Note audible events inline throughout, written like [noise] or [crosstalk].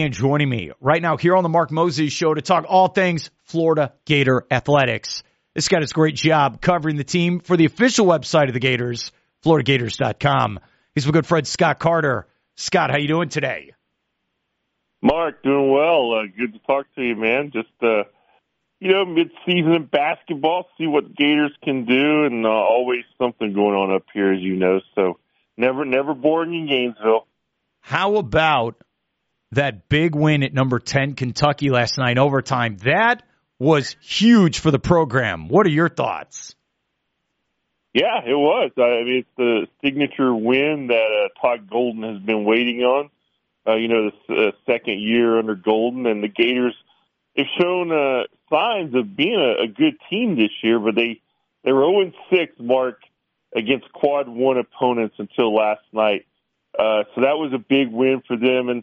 and joining me right now here on the Mark Moses Show to talk all things Florida Gator athletics. This guy does a great job covering the team for the official website of the Gators, FloridaGators.com. He's my good friend Scott Carter. Scott, how you doing today? Mark, doing well. Uh, good to talk to you, man. Just uh, you know, mid-season basketball, see what Gators can do, and uh, always something going on up here, as you know. So never, never boring in Gainesville. How about that big win at number 10 Kentucky last night overtime. That was huge for the program. What are your thoughts? Yeah, it was. I mean, it's the signature win that uh, Todd Golden has been waiting on. Uh, you know, the uh, second year under Golden, and the Gators have shown uh, signs of being a, a good team this year, but they they were 0 6, Mark, against quad one opponents until last night. Uh, so that was a big win for them, and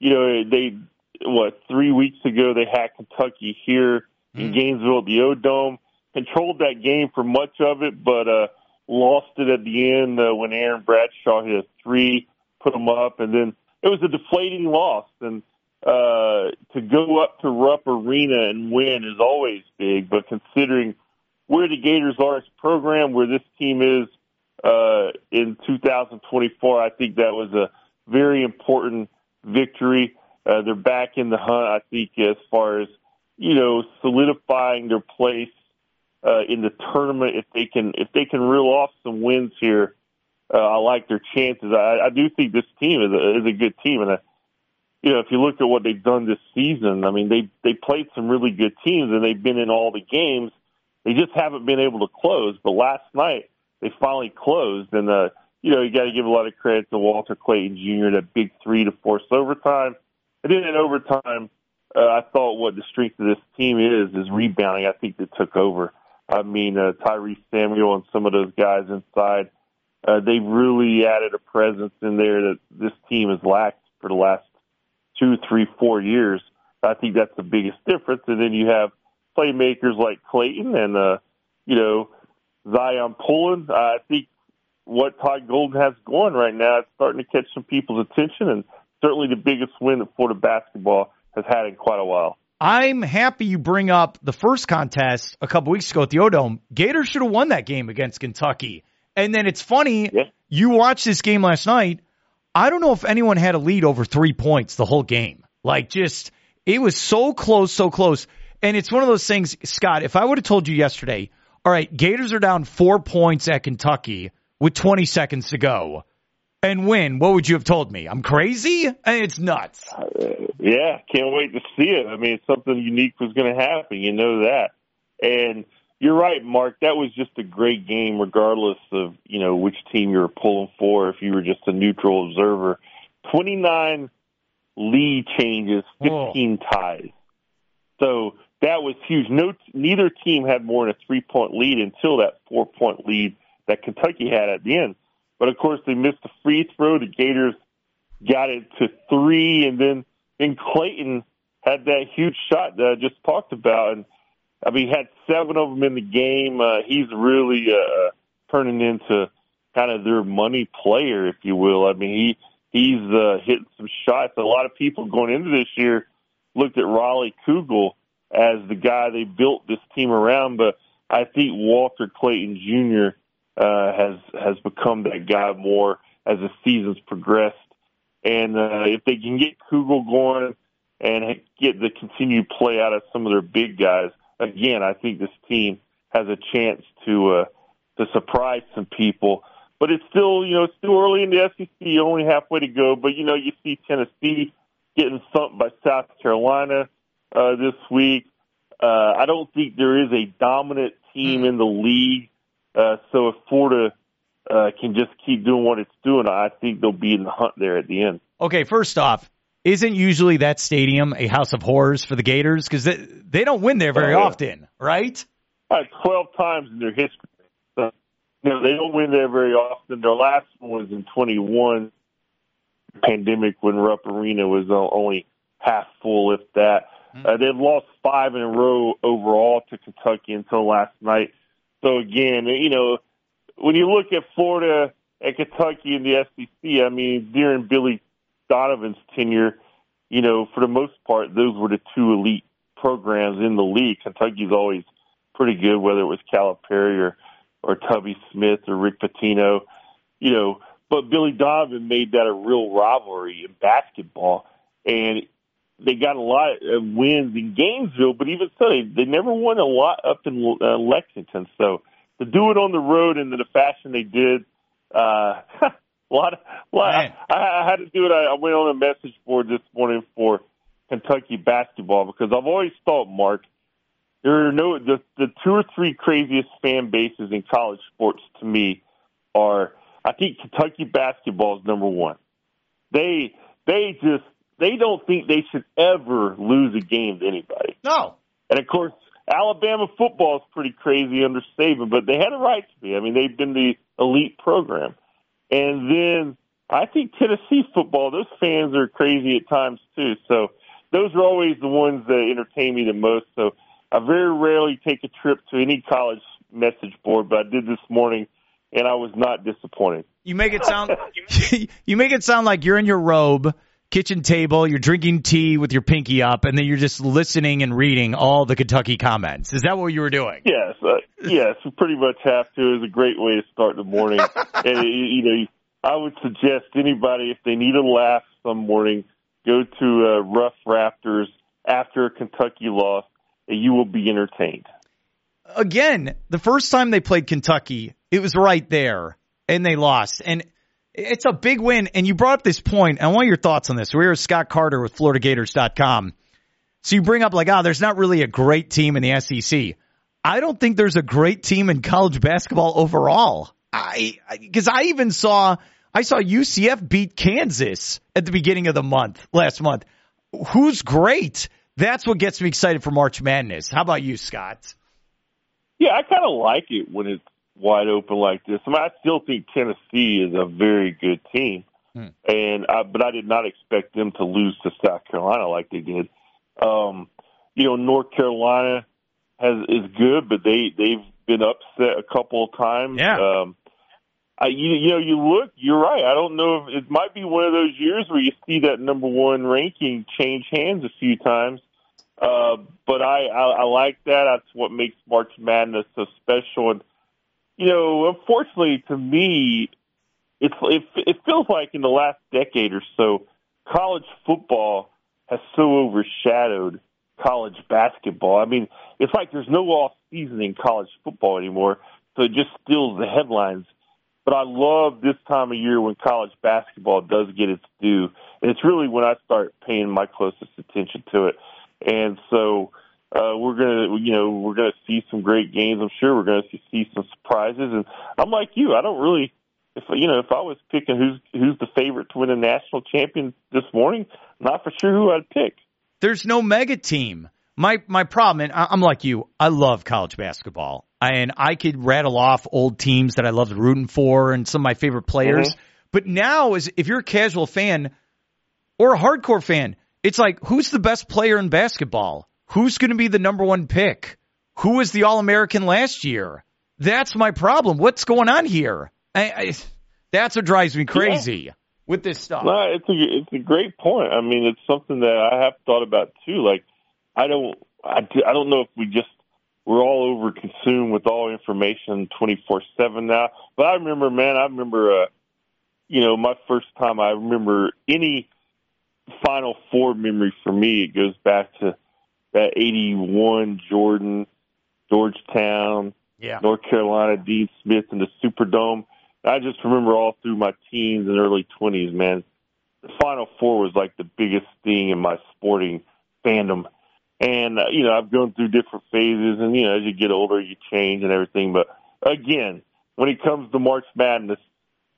you know, they what three weeks ago they had Kentucky here mm. in Gainesville at the O Dome, controlled that game for much of it, but uh, lost it at the end uh, when Aaron Bradshaw hit a three, put them up, and then it was a deflating loss. And uh, to go up to Rupp Arena and win is always big, but considering where the Gators are as a program, where this team is uh, in 2024, I think that was a very important victory. Uh, they're back in the hunt, I think, as far as, you know, solidifying their place uh, in the tournament. If they can, if they can reel off some wins here, uh, I like their chances. I, I do think this team is a, is a good team, and uh, you know, if you look at what they've done this season, I mean, they they played some really good teams, and they've been in all the games. They just haven't been able to close. But last night, they finally closed, and uh, you know, you got to give a lot of credit to Walter Clayton Jr. that big three to force overtime. And then in overtime, uh, I thought what the strength of this team is is rebounding. I think they took over. I mean, uh, Tyrese Samuel and some of those guys inside, uh, they really added a presence in there that this team has lacked for the last two, three, four years. I think that's the biggest difference. And then you have playmakers like Clayton and, uh, you know, Zyon Pullin. I think what Todd Golden has going right now. It's starting to catch some people's attention, and certainly the biggest win that Florida basketball has had in quite a while. I'm happy you bring up the first contest a couple weeks ago at the O'Dome. Gators should have won that game against Kentucky. And then it's funny, yeah. you watched this game last night. I don't know if anyone had a lead over three points the whole game. Like, just, it was so close, so close. And it's one of those things, Scott, if I would have told you yesterday, all right, Gators are down four points at Kentucky with 20 seconds to go and win, what would you have told me? I'm crazy? It's nuts. Uh, yeah, can't wait to see it. I mean, something unique was going to happen. You know that. And you're right, Mark. That was just a great game, regardless of you know which team you were pulling for. If you were just a neutral observer, 29 lead changes, 15 oh. ties. So that was huge. No, neither team had more than a three point lead until that four point lead that Kentucky had at the end. But of course, they missed the free throw. The Gators got it to three, and then then Clayton had that huge shot that I just talked about, and I mean, had seven of them in the game. Uh, he's really uh, turning into kind of their money player, if you will. I mean, he he's uh, hitting some shots. A lot of people going into this year looked at Riley Kugel as the guy they built this team around, but I think Walter Clayton Jr uh, has has become that guy more as the seasons progressed. And uh, if they can get Kugel going and get the continued play out of some of their big guys, again, I think this team has a chance to uh, to surprise some people. But it's still, you know, it's still early in the SEC, only halfway to go. But you know, you see Tennessee getting thumped by South Carolina uh, this week. Uh, I don't think there is a dominant team in the league uh, so if Florida uh, can just keep doing what it's doing, I think they'll be in the hunt there at the end. Okay, first off, isn't usually that stadium a house of horrors for the Gators because they, they don't win there very oh, yeah. often, right? Twelve times in their history. So, you know, they don't win there very often. Their last one was in 21 pandemic when Rupp Arena was only half full, if that. Mm-hmm. Uh, they've lost five in a row overall to Kentucky until last night. So again, you know, when you look at Florida and Kentucky and the SEC, I mean, during Billy Donovan's tenure, you know, for the most part, those were the two elite programs in the league. Kentucky's always pretty good, whether it was Calipari or or Tubby Smith or Rick Pitino, you know. But Billy Donovan made that a real rivalry in basketball, and they got a lot of wins in Gainesville. But even so, they they never won a lot up in uh, Lexington. So to do it on the road in the fashion they did, uh, [laughs] a lot. A lot I, I had to do it. I, I went on a message board this morning for Kentucky basketball because I've always thought, Mark, there are no the the two or three craziest fan bases in college sports to me are I think Kentucky basketball is number one. They they just they don't think they should ever lose a game to anybody. No. And of course, Alabama football is pretty crazy under Saban, but they had a right to be. I mean, they've been the elite program. And then I think Tennessee football, those fans are crazy at times too. So those are always the ones that entertain me the most. So I very rarely take a trip to any college message board, but I did this morning, and I was not disappointed. You make it sound [laughs] you make it sound like you're in your robe, kitchen table, you're drinking tea with your pinky up, and then you're just listening and reading all the Kentucky comments. Is that what you were doing? Yes, uh, yes, pretty much have to. It's a great way to start the morning, [laughs] and you know, I would suggest anybody if they need a laugh some morning, go to uh, Rupp Rafters after a Kentucky loss you will be entertained. Again, the first time they played Kentucky, it was right there, and they lost. And it's a big win. And you brought up this point. I want your thoughts on this. We're here with Scott Carter with FloridaGators.com. So you bring up like, oh, there's not really a great team in the SEC. I don't think there's a great team in college basketball overall. I because I, I even saw I saw UCF beat Kansas at the beginning of the month last month. Who's great? That's what gets me excited for March Madness. How about you, Scott? Yeah, I kind of like it when it's wide open like this. I mean, I still think Tennessee is a very good team, hmm. and I, but I did not expect them to lose to South Carolina like they did. Um, you know, North Carolina has is good, but they they've been upset a couple of times. Yeah. Um, I, you, you know, you look, you're right. I don't know if it might be one of those years where you see that number one ranking change hands a few times. Uh, but I, I, I like that. That's what makes March Madness so special. And, you know, unfortunately to me, it's, it, it feels like in the last decade or so, college football has so overshadowed college basketball. I mean, it's like there's no off season in college football anymore, so it just steals the headlines. But I love this time of year when college basketball does get its due, and it's really when I start paying my closest attention to it and so uh, we're gonna, you know, we're gonna see some great games. I'm sure we're gonna see, see some surprises. And I'm like you, I don't really, if you know, if I was picking who's who's the favorite to win a national champion this morning, not for sure who I'd pick. There's no mega team. My my problem, and I'm like you, I love college basketball, and I could rattle off old teams that I loved rooting for and some of my favorite players. Mm-hmm. But now, is if you're a casual fan or a hardcore fan, it's like, who's the best player in basketball? Who's going to be the number one pick? Who was the All American last year? That's my problem. What's going on here? I, I, that's what drives me crazy yeah. with this stuff. No, it's a it's a great point. I mean, it's something that I have thought about too. Like, I don't I, I don't know if we just we're all over consumed with all information twenty four seven now. But I remember, man, I remember, uh, you know, my first time. I remember any Final Four memory for me, it goes back to that 81 Jordan, Georgetown, yeah. North Carolina, Dean Smith, and the Superdome. I just remember all through my teens and early 20s, man. The Final Four was like the biggest thing in my sporting fandom. And, uh, you know, I've gone through different phases, and, you know, as you get older, you change and everything. But again, when it comes to March Madness,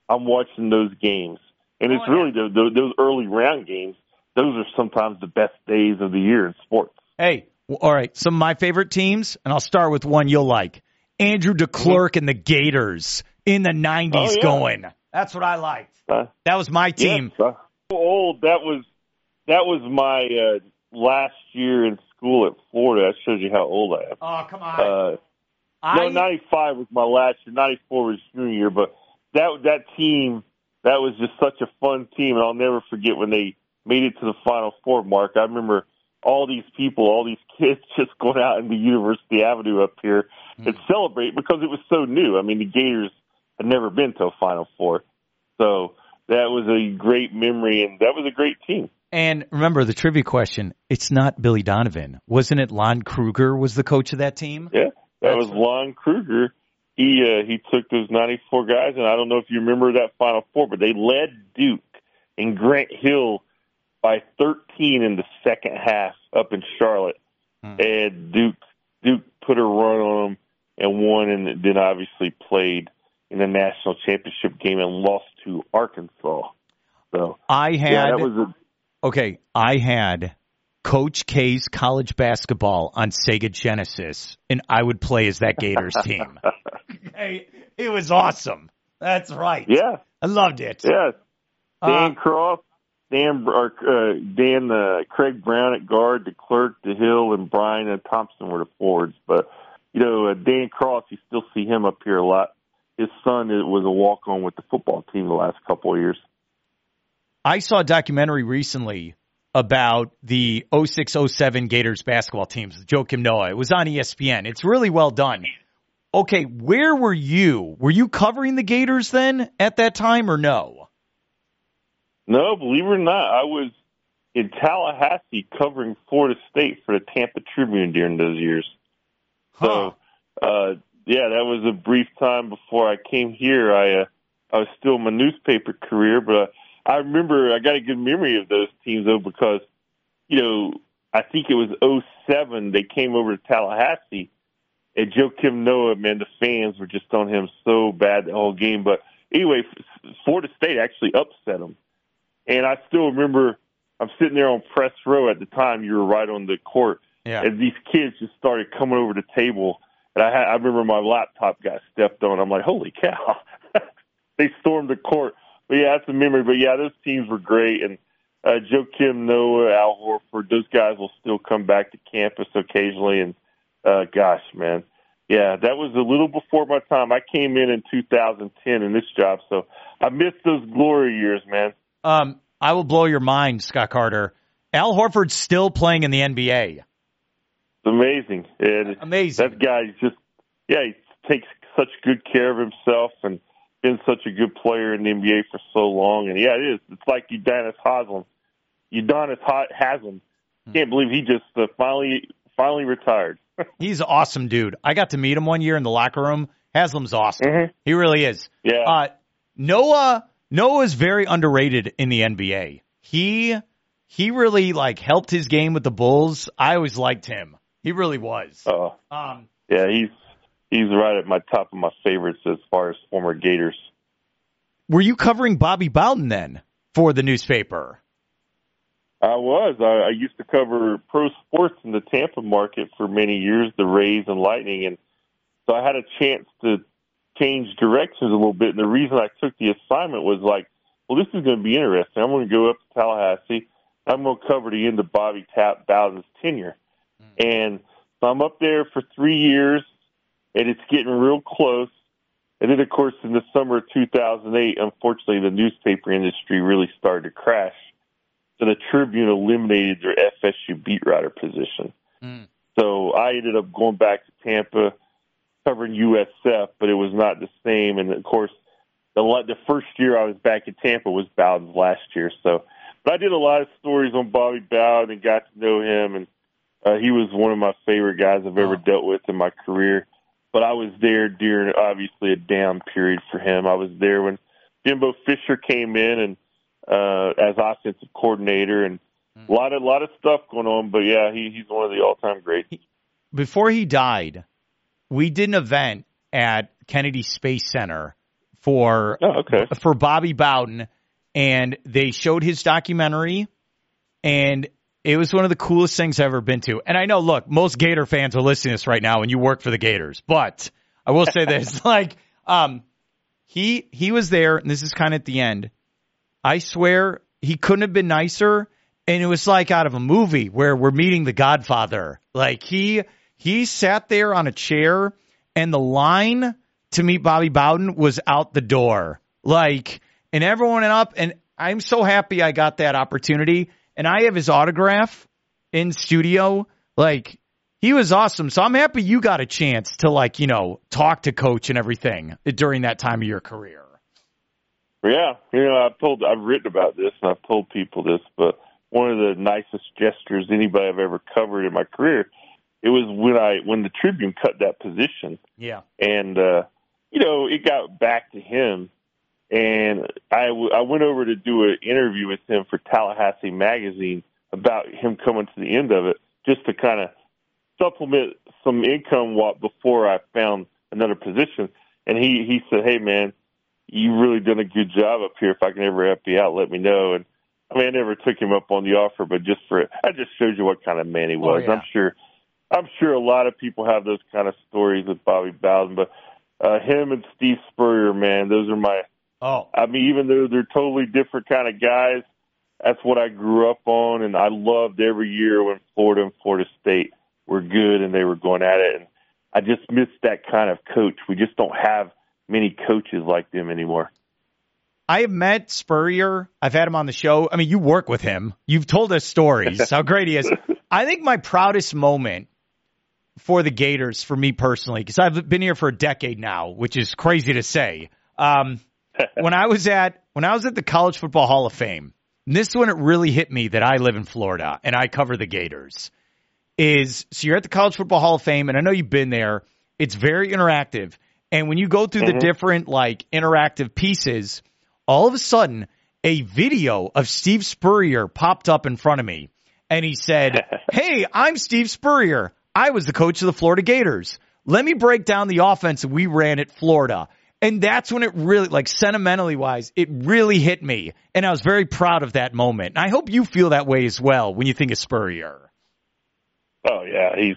I'm watching those games. And it's oh, yeah. really the, the, those early round games those are sometimes the best days of the year in sports. Hey, all right. Some of my favorite teams, and I'll start with one you'll like. Andrew DeClercq mm-hmm. and the Gators in the 90s oh, yeah. going. That's what I liked. Uh, that was my team. Yes, uh, old. That was that was my uh, last year in school at Florida. That shows you how old I am. Oh, come on. Uh, I... No, 95 was my last year. 94 was junior year, but that that team that was just such a fun team, and I'll never forget when they made it to the Final Four, Mark, I remember all these people, all these [laughs] kids just going out in the University Avenue up here mm. and celebrate because it was so new. I mean, the Gators had never been to a Final Four. So that was a great memory, and that was a great team. And remember the trivia question: It's not Billy Donovan, wasn't it? Lon Kruger was the coach of that team. Yeah, that That's was Lon Kruger. He uh, he took those ninety four guys, and I don't know if you remember that Final Four, but they led Duke and Grant Hill by thirteen in the second half up in Charlotte, hmm. and Duke Duke put a run on them and won, and then obviously played in the national championship game and lost to Arkansas. So I had yeah, that was a, okay. I had Coach K's college basketball on Sega Genesis, and I would play as that Gators team. [laughs] hey, it was awesome. That's right. Yeah, I loved it. Yeah, Dan uh, Cross, Dan or uh, Dan uh, Craig Brown at guard, the DeClercq, the Hill, and Brian and Thompson were the forwards. But you know, uh, Dan Cross, you still see him up here a lot his son was a walk on with the football team the last couple of years. I saw a documentary recently about the 0607 Gators basketball teams, Joakim Noah. It was on ESPN. It's really well done. Okay, where were you? Were you covering the Gators then at that time or no? No, believe it or not, I was in Tallahassee covering Florida State for the Tampa Tribune during those years. Huh. So, uh, yeah, that was a brief time before I came here. I uh, I was still in my newspaper career, but uh, I remember I got a good memory of those teams though because you know I think it was '07 they came over to Tallahassee and Joakim Noah man the fans were just on him so bad the whole game. But anyway, Florida State actually upset them, and I still remember I'm sitting there on press row at the time. You were right on the court, yeah. and these kids just started coming over the table and I, had, I remember my laptop got stepped on. I'm like, holy cow! [laughs] they stormed the court. But yeah, that's a memory. But yeah, those teams were great, and uh, Joakim Noah, Al Horford, those guys will still come back to campus occasionally. And uh, gosh, man, yeah, that was a little before my time. I came in in 2010 in this job, so I missed those glory years, man. Um, I will blow your mind, Scott Carter. Al Horford's still playing in the NBA. It's amazing. And amazing. That guy just, yeah, he takes such good care of himself and been such a good player in the NBA for so long. And yeah, it is. It's like Udonis Haslem. Udonis Haslem. Hmm. Can't believe he just uh, finally finally retired. [laughs] He's an awesome dude. I got to meet him one year in the locker room. Haslem's awesome. Mm-hmm. He really is. Yeah. Uh, Noah Noah is very underrated in the NBA. He he really like helped his game with the Bulls. I always liked him. He really was. Oh, um, yeah, he's he's right at my top of my favorites as far as former Gators. Were you covering Bobby Bowden then for the newspaper? I was. I, I used to cover pro sports in the Tampa market for many years, the Rays and Lightning, and so I had a chance to change directions a little bit. And the reason I took the assignment was like, well, this is going to be interesting. I'm going to go up to Tallahassee. I'm going to cover the end of Bobby Tap Bowden's tenure. And so I'm up there for three years, and it's getting real close. And then, of course, in the summer of 2008, unfortunately, the newspaper industry really started to crash. So the Tribune eliminated their FSU beat writer position. Mm. So I ended up going back to Tampa, covering USF, but it was not the same. And of course, the the first year I was back in Tampa was Bowden's last year. So, but I did a lot of stories on Bobby Bowden and got to know him and uh, he was one of my favorite guys I've ever dealt with in my career. But I was there during obviously a down period for him. I was there when Jimbo Fisher came in and uh, as offensive coordinator, and mm. a lot of a lot of stuff going on. But yeah, he, he's one of the all time greats. Before he died, we did an event at Kennedy Space Center for oh, okay. for Bobby Bowden, and they showed his documentary, and it was one of the coolest things I've ever been to. And I know, look, most Gator fans are listening to this right now and you work for the Gators, but I will say this, [laughs] like, um, he, he was there and this is kind of at the end. I swear he couldn't have been nicer. And it was like out of a movie where we're meeting the Godfather. Like he, he sat there on a chair and the line to meet Bobby Bowden was out the door. Like, and everyone went up and I'm so happy I got that opportunity, and I have his autograph in studio. Like he was awesome. So I'm happy you got a chance to like you know talk to coach and everything during that time of your career. Yeah, you know I've told I've written about this and I've told people this, but one of the nicest gestures anybody I've ever covered in my career. It was when I when the Tribune cut that position. Yeah, and uh, you know it got back to him and I, w- I went over to do an interview with him for Tallahassee Magazine about him coming to the end of it, just to kind of supplement some income what before I found another position. And he he said, "Hey man, you really done a good job up here. If I can ever help you out, let me know." And I mean, I never took him up on the offer, but just for it, that just shows you what kind of man he was. Oh, yeah. I'm sure, I'm sure a lot of people have those kind of stories with Bobby Bowden, but uh, him and Steve Spurrier, man, those are my Oh, I mean, even though they're totally different kind of guys, that's what I grew up on, and I loved every year when Florida and Florida State were good and they were going at it. And I just miss that kind of coach. We just don't have many coaches like them anymore. I have met Spurrier. I've had him on the show. I mean, you work with him. You've told us stories [laughs] how great he is. I think my proudest moment for the Gators, for me personally, because I've been here for a decade now, which is crazy to say. Um, [laughs] when I was at when I was at the College Football Hall of Fame, and this is when it really hit me that I live in Florida and I cover the Gators. Is so you're at the College Football Hall of Fame, and I know you've been there. It's very interactive, and when you go through Mm-hmm. the different like interactive pieces, all of a sudden a video of Steve Spurrier popped up in front of me, and he said, [laughs] "Hey, I'm Steve Spurrier. I was the coach of the Florida Gators. Let me break down the offense we ran at Florida." And that's when it really, like sentimentally wise, it really hit me. And I was very proud of that moment. And I hope you feel that way as well when you think of Spurrier. Oh yeah, he's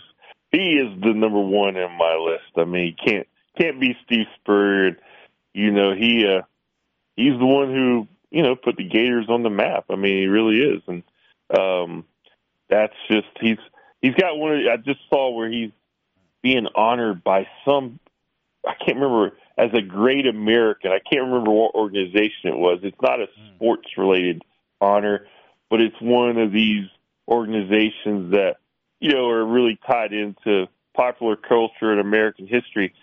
he is the number one in my list. I mean, he can't can't be Steve Spurrier. You know, he uh he's the one who you know put the Gators on the map. I mean, he really is, and um that's just he's he's got one. Of, I just saw where he's being honored by some. I can't remember as a great American. I can't remember what organization it was. It's not a hmm. sports related honor, but it's one of these organizations that you know are really tied into popular culture and American history.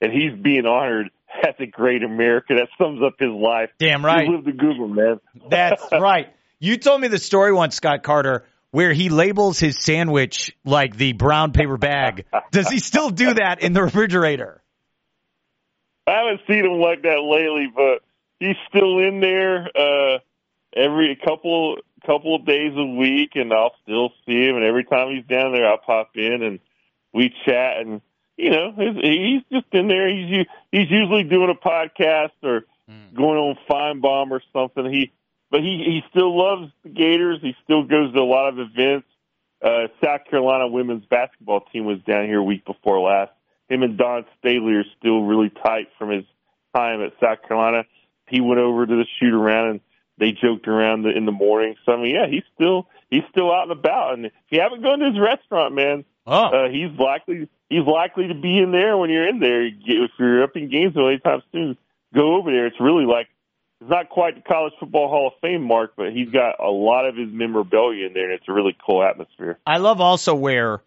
And he's being honored [laughs] as a great American. That sums up his life. Damn right. He lived the Google, man. That's [laughs] right. You told me the story once, Scott Carter, where he labels his sandwich like the brown paper bag. Does he still do that in the refrigerator? I haven't seen him like that lately, but he's still in there uh, every couple couple of days a week, and I'll still see him. And every time he's down there, I'll pop in and we chat. And you know, he's, he's just in there. He's he's usually doing a podcast or going on Finebaum or something. He but he he still loves the Gators. He still goes to a lot of events. Uh, South Carolina women's basketball team was down here week before last. Him and Dawn Staley are still really tight from his time at South Carolina. He went over to the shoot around and they joked around in the morning. So I mean, yeah, he's still he's still out and about. And if you haven't gone to his restaurant, man, Oh, uh, he's likely he's likely to be in there when you're in there. If you're up in Gainesville anytime soon, go over there. It's really like it's not quite the College Football Hall of Fame mark, but he's got a lot of his memorabilia in there, and it's a really cool atmosphere. I love also where,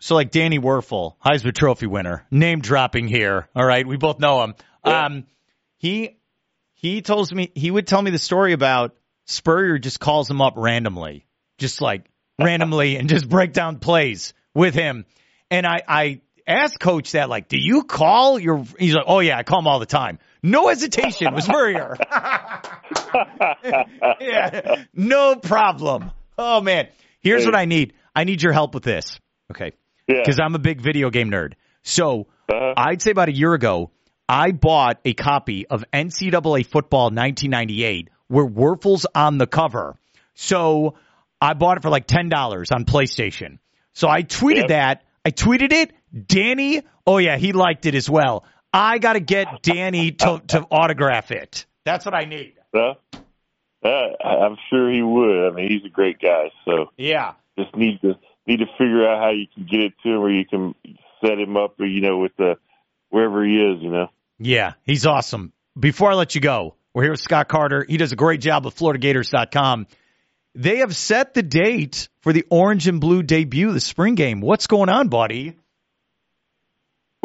so like Danny Wuerffel, Heisman Trophy winner, name dropping here. All right, we both know him. Yeah. Um, he he tells me he would tell me the story about Spurrier just calls him up randomly, just like [laughs] randomly, and just break down plays with him. And I I asked Coach that like, do you call your? He's like, oh yeah, I call him all the time. No hesitation with Spurrier. [laughs] [laughs] yeah, no problem. Oh man, here's Hey. what I need. I need your help with this. Okay, Yeah. because I'm a big video game nerd. So Uh-huh. I'd say about a year ago, I bought a copy of NCAA Football 1998 where Wuerffel's on the cover. So I bought it for like ten dollars on PlayStation. So I tweeted Yep. that. I tweeted it. Danny, oh yeah, he liked it as well. I got to get Danny to to autograph it. That's what I need. Uh, uh, I'm sure he would. I mean, he's a great guy. So Yeah. just need to need to figure out how you can get it to him, or you can set him up, or you know, with the wherever he is. You know. Yeah, he's awesome. Before I let you go, We're here with Scott Carter. He does a great job at FloridaGators.com. They have set the date for the orange and blue debut, the spring game. What's going on, buddy?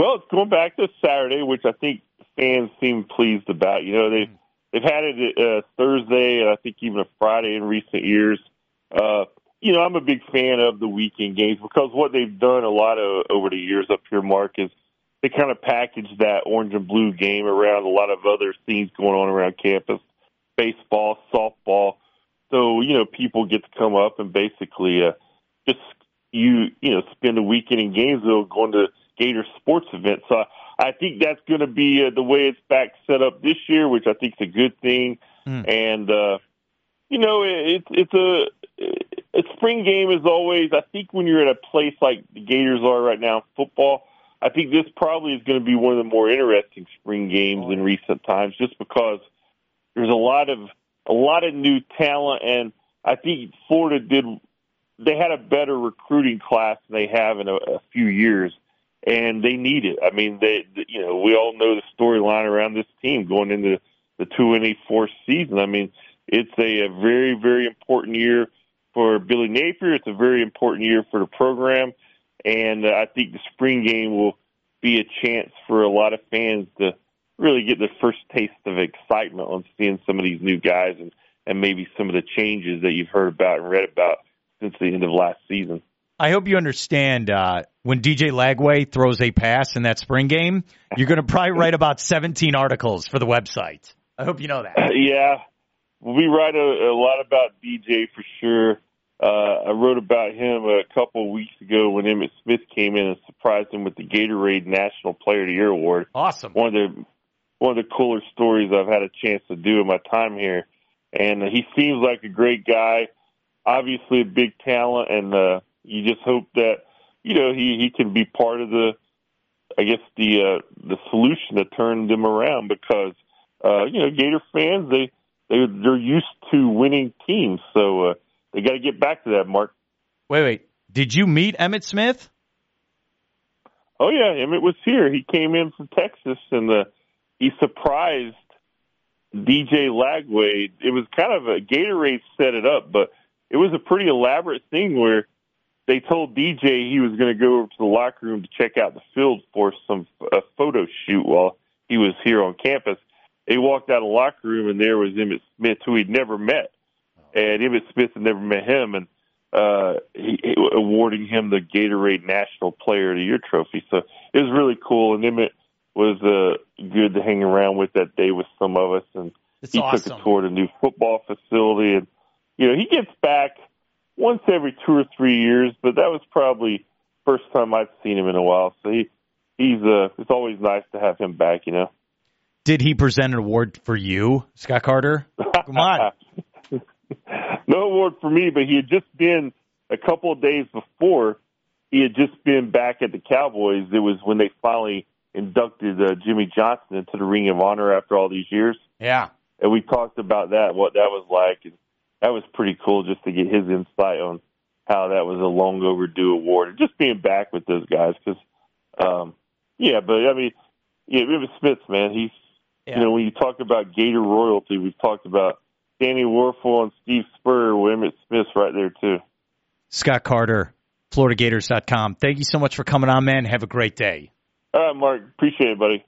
Well, it's going back to Saturday, which I think fans seem pleased about. You know, they they've had it uh, Thursday and I think even a Friday in recent years. Uh, you know, I'm a big fan of the weekend games because what they've done a lot of over the years up here, Mark, is they kind of package that orange and blue game around a lot of other things going on around campus, baseball, softball. So you know, people get to come up and basically uh, just you you know spend a weekend in Gainesville going to Gator sports events. So I think that's going to be uh, the way it's back set up this year, which I think is a good thing. Mm. And uh, you know, it, it's a a spring game is always. I think when you're at a place like the Gators are right now in football, I think this probably is going to be one of the more interesting spring games in recent times, just because there's a lot of a lot of new talent, and I think Florida did. They had a better recruiting class than they have in a, a few years, and they need it. I mean, they, you know, we all know the storyline around this team going into the two and eight fourth season. I mean, it's a, a very, very important year for Billy Napier. It's a very important year for the program, and uh, I think the spring game will be a chance for a lot of fans to really get their first taste of excitement on seeing some of these new guys and and maybe some of the changes that you've heard about and read about since the end of last season. I hope you understand uh, when DJ Lagway throws a pass in that spring game, you're going to probably write about 17 articles for the website. I hope you know that. Uh, [laughs] yeah, we write a, a lot about DJ for sure. Uh, I wrote about him a couple of weeks ago when Emmitt Smith came in and surprised him with the Gatorade National Player of the Year award. Awesome. One of the one of the cooler stories I've had a chance to do in my time here. And he seems like a great guy, obviously a big talent, and uh, you just hope that you know he he can be part of the, I guess the uh, the solution that turned them around because uh, you know Gator fans they they they're used to winning teams, so uh, they got to get back to that. Mark, wait, wait, did you meet Emmitt Smith? Oh yeah, Emmitt was here. He came in from Texas, and uh, he surprised DJ Lagway. It was kind of a Gatorade set it up, but it was a pretty elaborate thing where they told DJ he was going to go over to the locker room to check out the field for some a photo shoot while he was here on campus. He walked out of the locker room and there was Emmitt Smith, who he'd never met, and Emmitt Smith had never met him, and uh, he, he, awarding him the Gatorade National Player of the Year trophy. So it was really cool, and Emmitt was uh, good to hang around with that day with some of us, and he awesome. took a tour of the new football facility, and you know he gets back once every two or three years, but that was probably first time I've seen him in a while. So he he's uh it's always nice to have him back, you know. Did he present an award for you, Scott Carter? Come on. [laughs] [laughs] no award for me, but he had just been a couple of days before. He had just been back at the Cowboys. It was when they finally inducted uh, Jimmy Johnson into the Ring of Honor after all these years. Yeah. And we talked about that, what that was like, and that was pretty cool just to get his insight on how that was a long overdue award, and just being back with those guys. Because, um, yeah, but I mean, yeah, Emmitt Smith, man, he's yeah. you know when you talk about Gator royalty, we've talked about Danny Wuerffel and Steve Spurrier. Well, Emmitt Smith's right there too. Scott Carter, FloridaGators.com. Thank you so much for coming on, man. Have a great day. All right, Mark. Appreciate it, buddy.